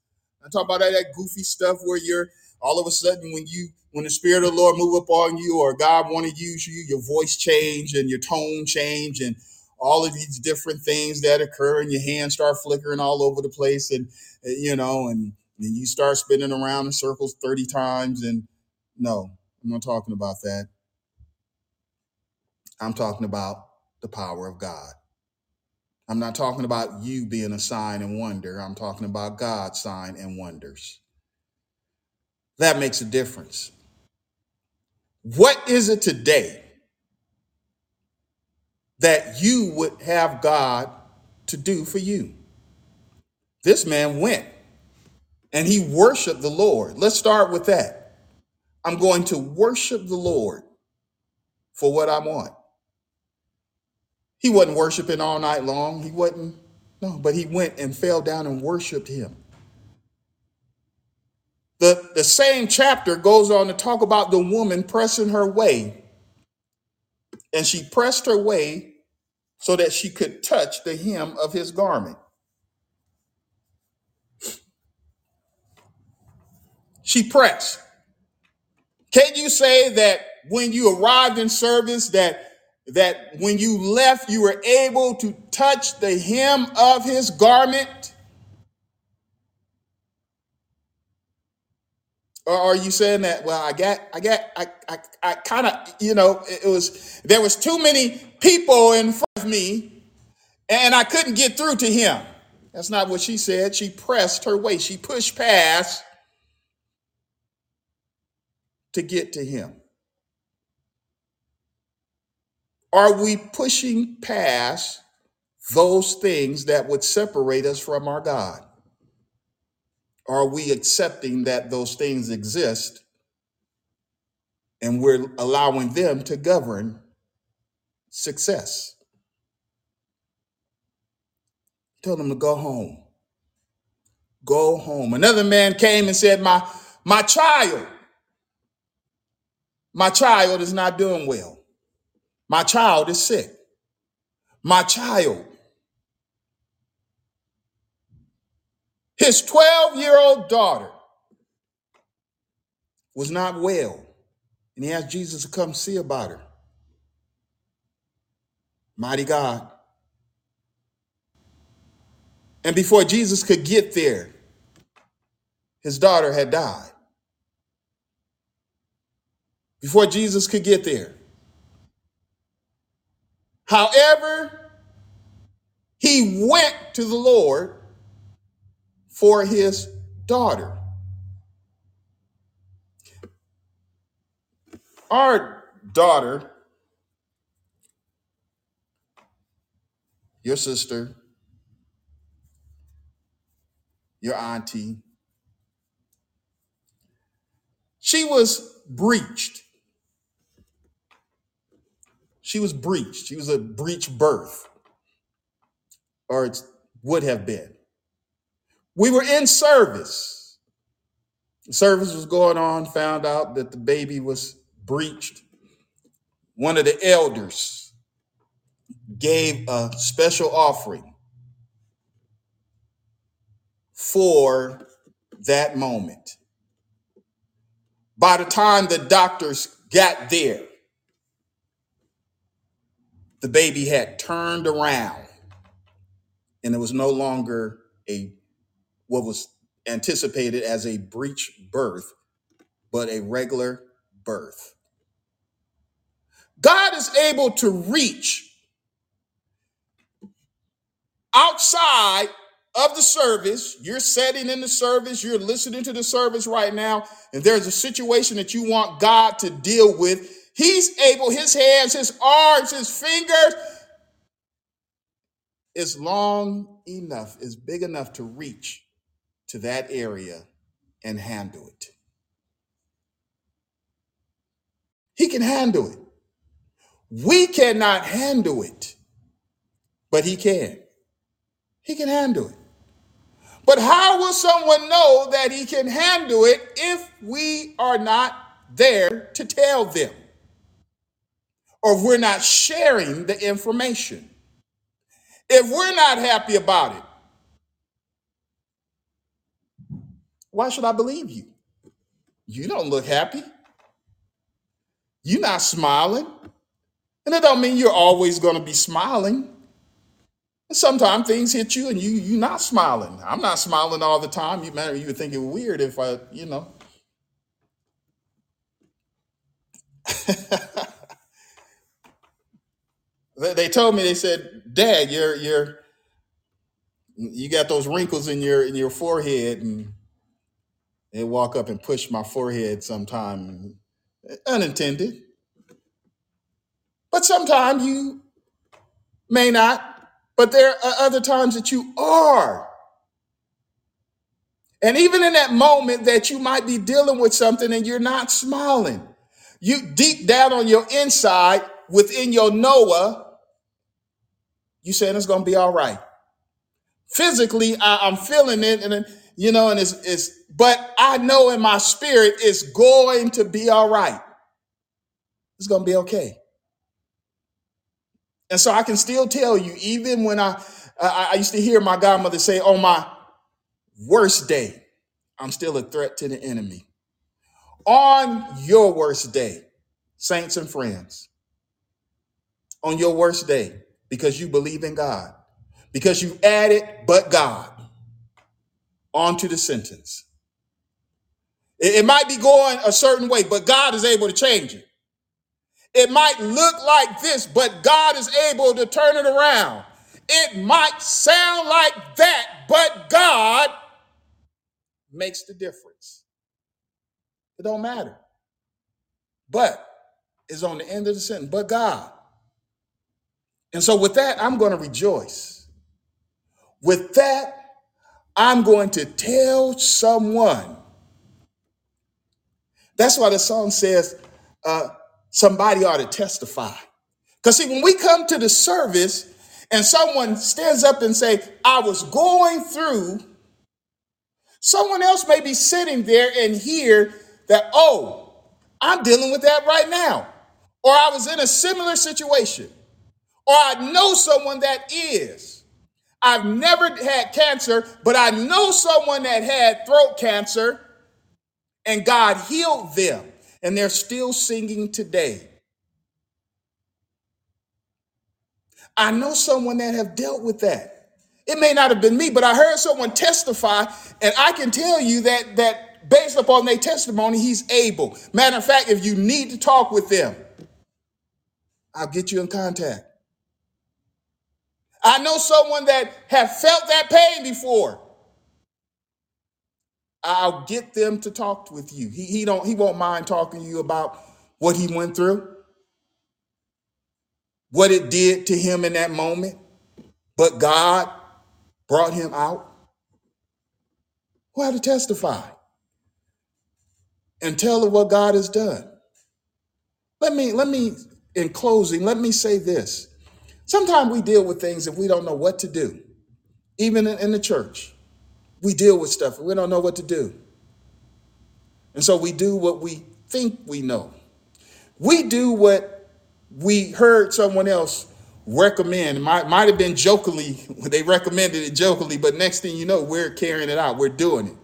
I'm talking about that, that goofy stuff where you're all of a sudden when you when the spirit of the Lord move upon you or God want to use you, your voice change and your tone change and all of these different things that occur and your hands start flickering all over the place and uh, you know and, and you start spinning around in circles 30 times and no, I'm not talking about that. I'm talking about the power of God. I'm not talking about you being a sign and wonder. I'm talking about God's sign and wonders. That makes a difference. What is it today that you would have God to do for you? This man went and he worshiped the Lord. Let's start with that. I'm going to worship the Lord for what I want. He wasn't worshiping all night long. He wasn't, no, but he went and fell down and worshiped him. The, the same chapter goes on to talk about the woman pressing her way. And she pressed her way so that she could touch the hem of his garment. She pressed. Can you say that when you arrived in service that that when you left you were able to touch the hem of his garment? Or are you saying that, well, I got, I got, I, I, I kind of, you know, it it was, there was too many people in front of me and I couldn't get through to him. That's not what she said. She pressed her way. She pushed past to get to him. Are we pushing past those things that would separate us from our God? Are we accepting that those things exist and we're allowing them to govern success? Tell them to go home. Go home. Another man came and said, My my child, my child is not doing well. My child is sick. My child, his 12 year old daughter, was not well. And he asked Jesus to come see about her. Mighty God. And before Jesus could get there, his daughter had died. Before Jesus could get there. However, he went to the Lord for his daughter. Our daughter, your sister, your auntie, she was breached. She was breached. She was a breech birth, or it would have been. We were in service. The service was going on, found out that the baby was breached. One of the elders gave a special offering for that moment. By the time the doctors got there, the baby had turned around and it was no longer a what was anticipated as a breech birth, but a regular birth. God is able to reach outside of the service. You're sitting in the service, you're listening to the service right now, and there's a situation that you want God to deal with. He's able, his hands, his arms, his fingers is long enough, is big enough to reach to that area and handle it. He can handle it. We cannot handle it, but he can. He can handle it. But how will someone know that he can handle it if we are not there to tell them or if we're not sharing the information? If we're not happy about it, why should I believe you? You don't look happy. You're not smiling. And it don't mean you're always going to be smiling. Sometimes things hit you and you you're not smiling. I'm not smiling all the time. You man, you would think it weird if I, you know. <laughs> they, they told me they said, "Dad, you're you're you got those wrinkles in your in your forehead," and they walk up and push my forehead sometime, unintended. But sometimes you may not. But there are other times that you are. And even in that moment that you might be dealing with something and you're not smiling, you deep down on your inside, within your knower, you saying it's gonna be all right. Physically, I, I'm feeling it, and you know, and it's it's, but I know in my spirit it's going to be all right. It's gonna be okay. And so I can still tell you, even when I, I, I used to hear my godmother say, on my worst day, I'm still a threat to the enemy. On your worst day, saints and friends, on your worst day, because you believe in God, because you added but God onto the sentence. It, it might be going a certain way, but God is able to change it. It might look like this, but God is able to turn it around. It might sound like that, but God makes the difference. It don't matter. But is on the end of the sentence, but God. And so with that, I'm going to rejoice. With that, I'm going to tell someone. That's why the song says, uh, somebody ought to testify. Because see, when we come to the service and someone stands up and say, I was going through, someone else may be sitting there and hear that, oh, I'm dealing with that right now. Or I was in a similar situation. Or I know someone that is. I've never had cancer, but I know someone that had throat cancer and God healed them. And they're still singing today. I know someone that have dealt with that. It may not have been me, but I heard someone testify, and I can tell you that that based upon their testimony, he's able. Matter of fact, if you need to talk with them, I'll get you in contact. I know someone that have felt that pain before. I'll get them to talk with you. He, he don't he won't mind talking to you about what he went through, what it did to him in that moment. But God brought him out. Who had to testify and tell her what God has done. Let me let me in closing, let me say this. Sometimes we deal with things if we don't know what to do, even in, the church. We deal with stuff and we don't know what to do. And so we do what we think we know. We do what we heard someone else recommend. It might, might have been jokingly, <laughs> they recommended it jokingly, but next thing you know, we're carrying it out. We're doing it.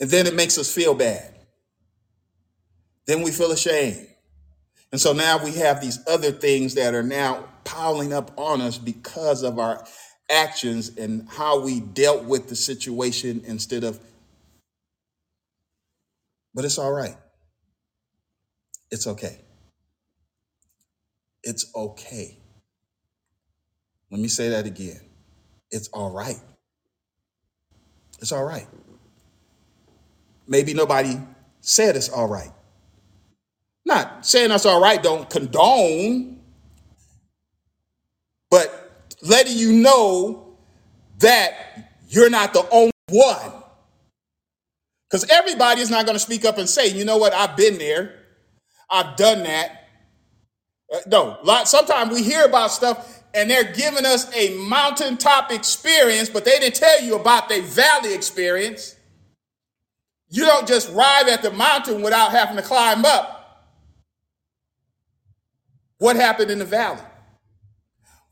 And then it makes us feel bad. Then we feel ashamed. And so now we have these other things that are now piling up on us because of our actions and how we dealt with the situation instead of, but it's all right. It's okay. It's okay. Let me say that again. It's all right. It's all right. Maybe nobody said it's all right. Not saying that's all right, don't condone, but letting you know that you're not the only one. Because everybody is not going to speak up and say, you know what, I've been there, I've done that. Uh, no, lot, sometimes we hear about stuff and they're giving us a mountaintop experience, but they didn't tell you about their valley experience. You don't just ride at the mountain without having to climb up. What happened in the valley?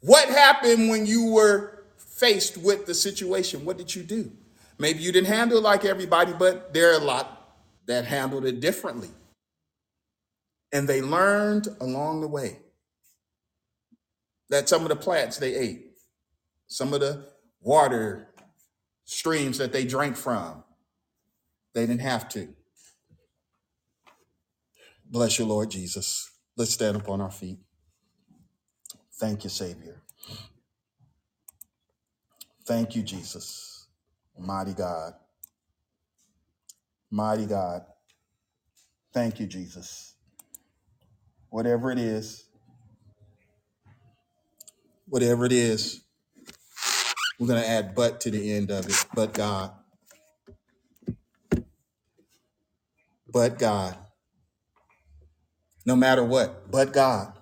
What happened when you were faced with the situation? What did you do? Maybe you didn't handle it like everybody, but there are a lot that handled it differently. And they learned along the way that some of the plants they ate, some of the water streams that they drank from, they didn't have to. Bless you, Lord Jesus. Let's stand up on our feet. Thank you, Savior. Thank you, Jesus. Mighty God. Mighty God. Thank you, Jesus. Whatever it is, whatever it is, we're going to add but to the end of it. But God. But God. No matter what, but God.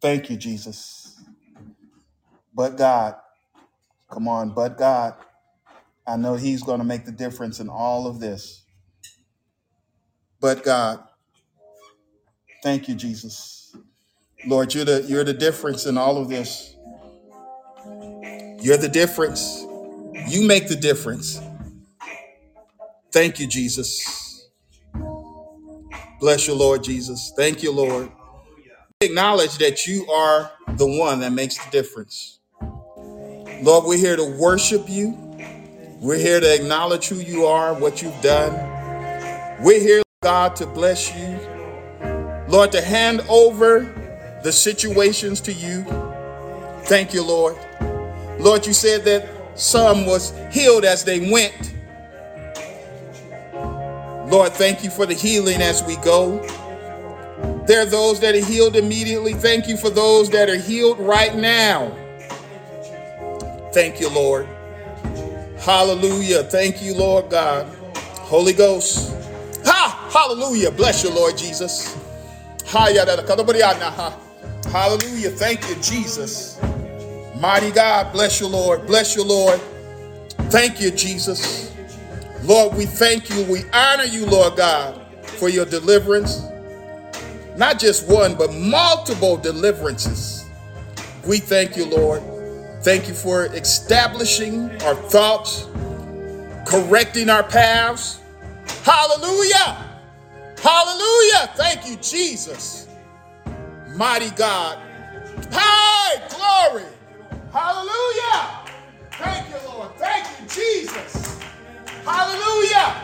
Thank you, Jesus. But God. Come on, but God. I know He's going to make the difference in all of this. But God. Thank you, Jesus. Lord, you're the you're the difference in all of this. You're the difference. You make the difference. Thank you, Jesus. Bless you, Lord Jesus. Thank you, Lord. Acknowledge that you are the one that makes the difference. Lord, we're here to worship you. We're here to acknowledge who you are, what you've done. We're here, God, to bless you. Lord, to hand over the situations to you. Thank you, Lord. Lord, you said that some was healed as they went. Lord, thank you for the healing as we go. There are those that are healed immediately. Thank you for those that are healed right now. Thank you, Lord. Hallelujah. Thank you, Lord God. Holy Ghost. Ha! Hallelujah. Bless you, Lord Jesus. Hallelujah. Thank you, Jesus. Mighty God. Bless you, Lord. Bless you, Lord. Thank you, Jesus. Lord, we thank you. We honor you, Lord God, for your deliverance. Not just one, but multiple deliverances. We thank you, Lord. Thank you for establishing our thoughts, correcting our paths. Hallelujah. Hallelujah. Thank you, Jesus. Mighty God. Hey, glory. Hallelujah. Thank you, Lord. Thank you, Jesus. Hallelujah.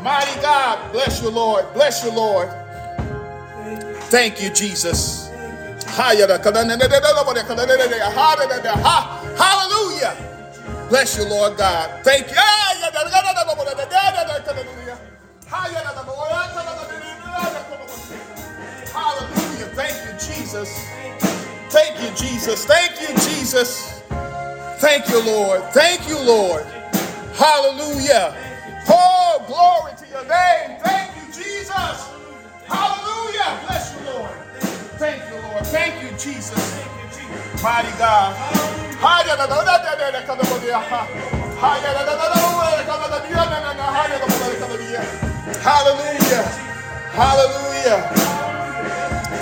Mighty God. Bless you, Lord. Bless you, Lord. Thank you, Jesus. Hallelujah. Bless you, Lord God. Thank you. Hallelujah. Thank you, Jesus. Thank you, Jesus. Thank you, Jesus. Thank you, Lord. Thank you, Lord. Hallelujah. Oh, glory to your name. Thank you, Jesus. Hallelujah. Bless you, Lord. Thank you, Lord. Thank you, Jesus. Mighty God. Hallelujah. Hallelujah.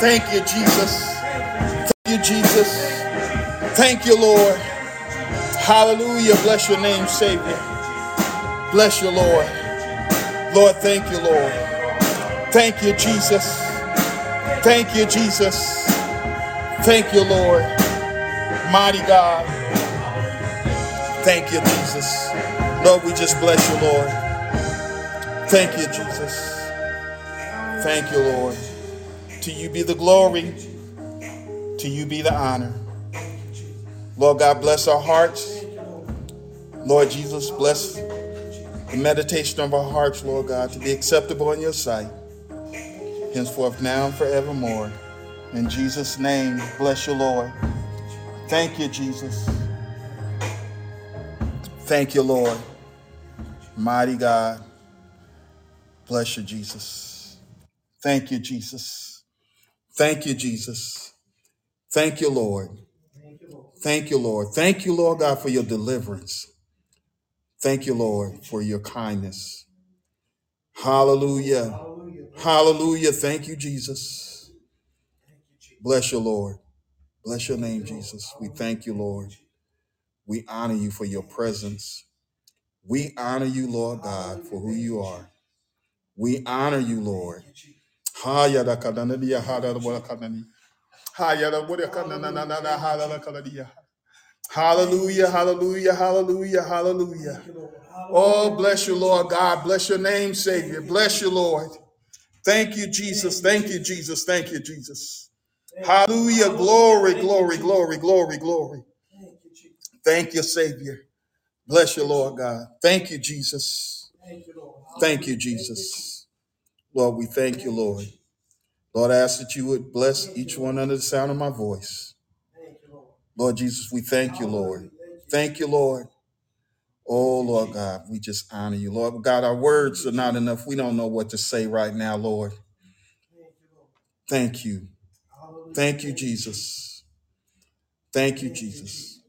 Thank you, Jesus. Thank you, Jesus. Thank you, Lord. Hallelujah. Bless your name, Savior. Bless you, Lord. Lord, thank you, Lord. Thank you, Jesus. Thank you, Jesus. Thank you, Lord. Mighty God. Thank you, Jesus. Lord, we just bless you, Lord. Thank you, Jesus. Thank you, Lord. To you be the glory. To you be the honor. Lord God, bless our hearts. Lord Jesus, bless the meditation of our hearts, Lord God, to be acceptable in your sight, henceforth, now, and forevermore. In Jesus' name, bless you, Lord. Thank you, Jesus. Thank you, Lord. Mighty God, bless you, Jesus. Thank you, Jesus. Thank you, Jesus. Thank you, Lord. Thank you, Lord. Thank you, Lord God, for your deliverance. Thank you, Lord, for your kindness. Hallelujah. Hallelujah. Thank you, Jesus. Bless you, Lord. Bless your name, Jesus. We thank you, Lord. We honor you for your presence. We honor you, Lord God, for who you are. We honor you, Lord. Haya Hallelujah, hallelujah, hallelujah, hallelujah. Oh, bless you, Lord God. Bless your name, Savior. Bless you, Lord. Thank you, Jesus. Thank you, Jesus. Thank you, Jesus. Hallelujah. Glory, glory, glory, glory, glory. Thank you, Savior. Bless you, Lord God. Thank you, Jesus. Thank you, Jesus. Lord, we thank you, Lord. Lord, I ask that you would bless each one under the sound of my voice. Lord Jesus, we thank you, Lord. Thank you, Lord. Oh, Lord God, we just honor you. Lord God, our words are not enough. We don't know what to say right now, Lord. Thank you. Thank you, Jesus. Thank you, Jesus.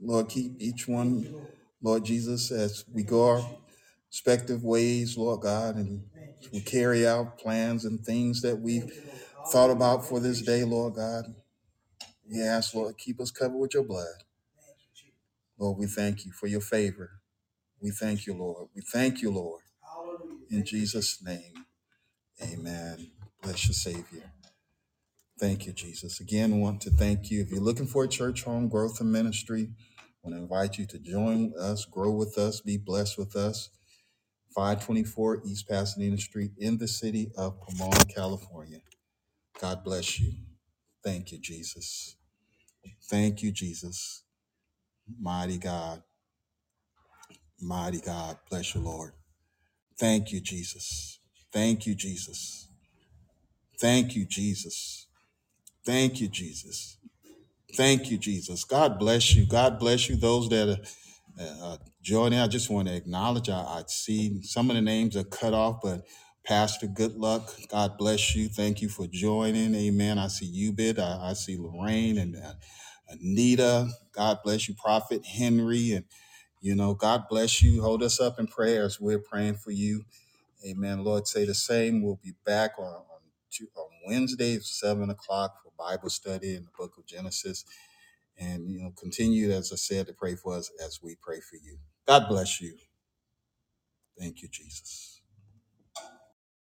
Lord, keep each one, Lord Jesus, as we go our respective ways, Lord God, and we carry out plans and things that we've thought about for this day, Lord God. We ask, Lord, keep us covered with your blood. Lord, we thank you for your favor. We thank you, Lord. We thank you, Lord. In Jesus' name, amen. Bless your Savior. Thank you, Jesus. Again, want to thank you. If you're looking for a church home growth and ministry, I want to invite you to join us, grow with us, be blessed with us. 524 East Pasadena Street in the city of Pomona, California. God bless you. Thank you, Jesus. Thank you, Jesus. Mighty God, mighty God. Bless you, Lord. Thank you, Jesus. Thank you, Jesus. Thank you, Jesus. Thank you, Jesus. Thank you, Jesus. God bless you. God bless you. Those that are uh, joining, I just want to acknowledge. I, I see some of the names are cut off, but Pastor, good luck. God bless you. Thank you for joining. Amen. I see you, bid. I, I see Lorraine and uh, Anita. God bless you, Prophet Henry, and you know, God bless you. Hold us up in prayers. We're praying for you. Amen. Lord, say the same. We'll be back on on, on Wednesday at seven o'clock for Bible study in the Book of Genesis and you know continue as i said to pray for us as we pray for you god bless you thank you jesus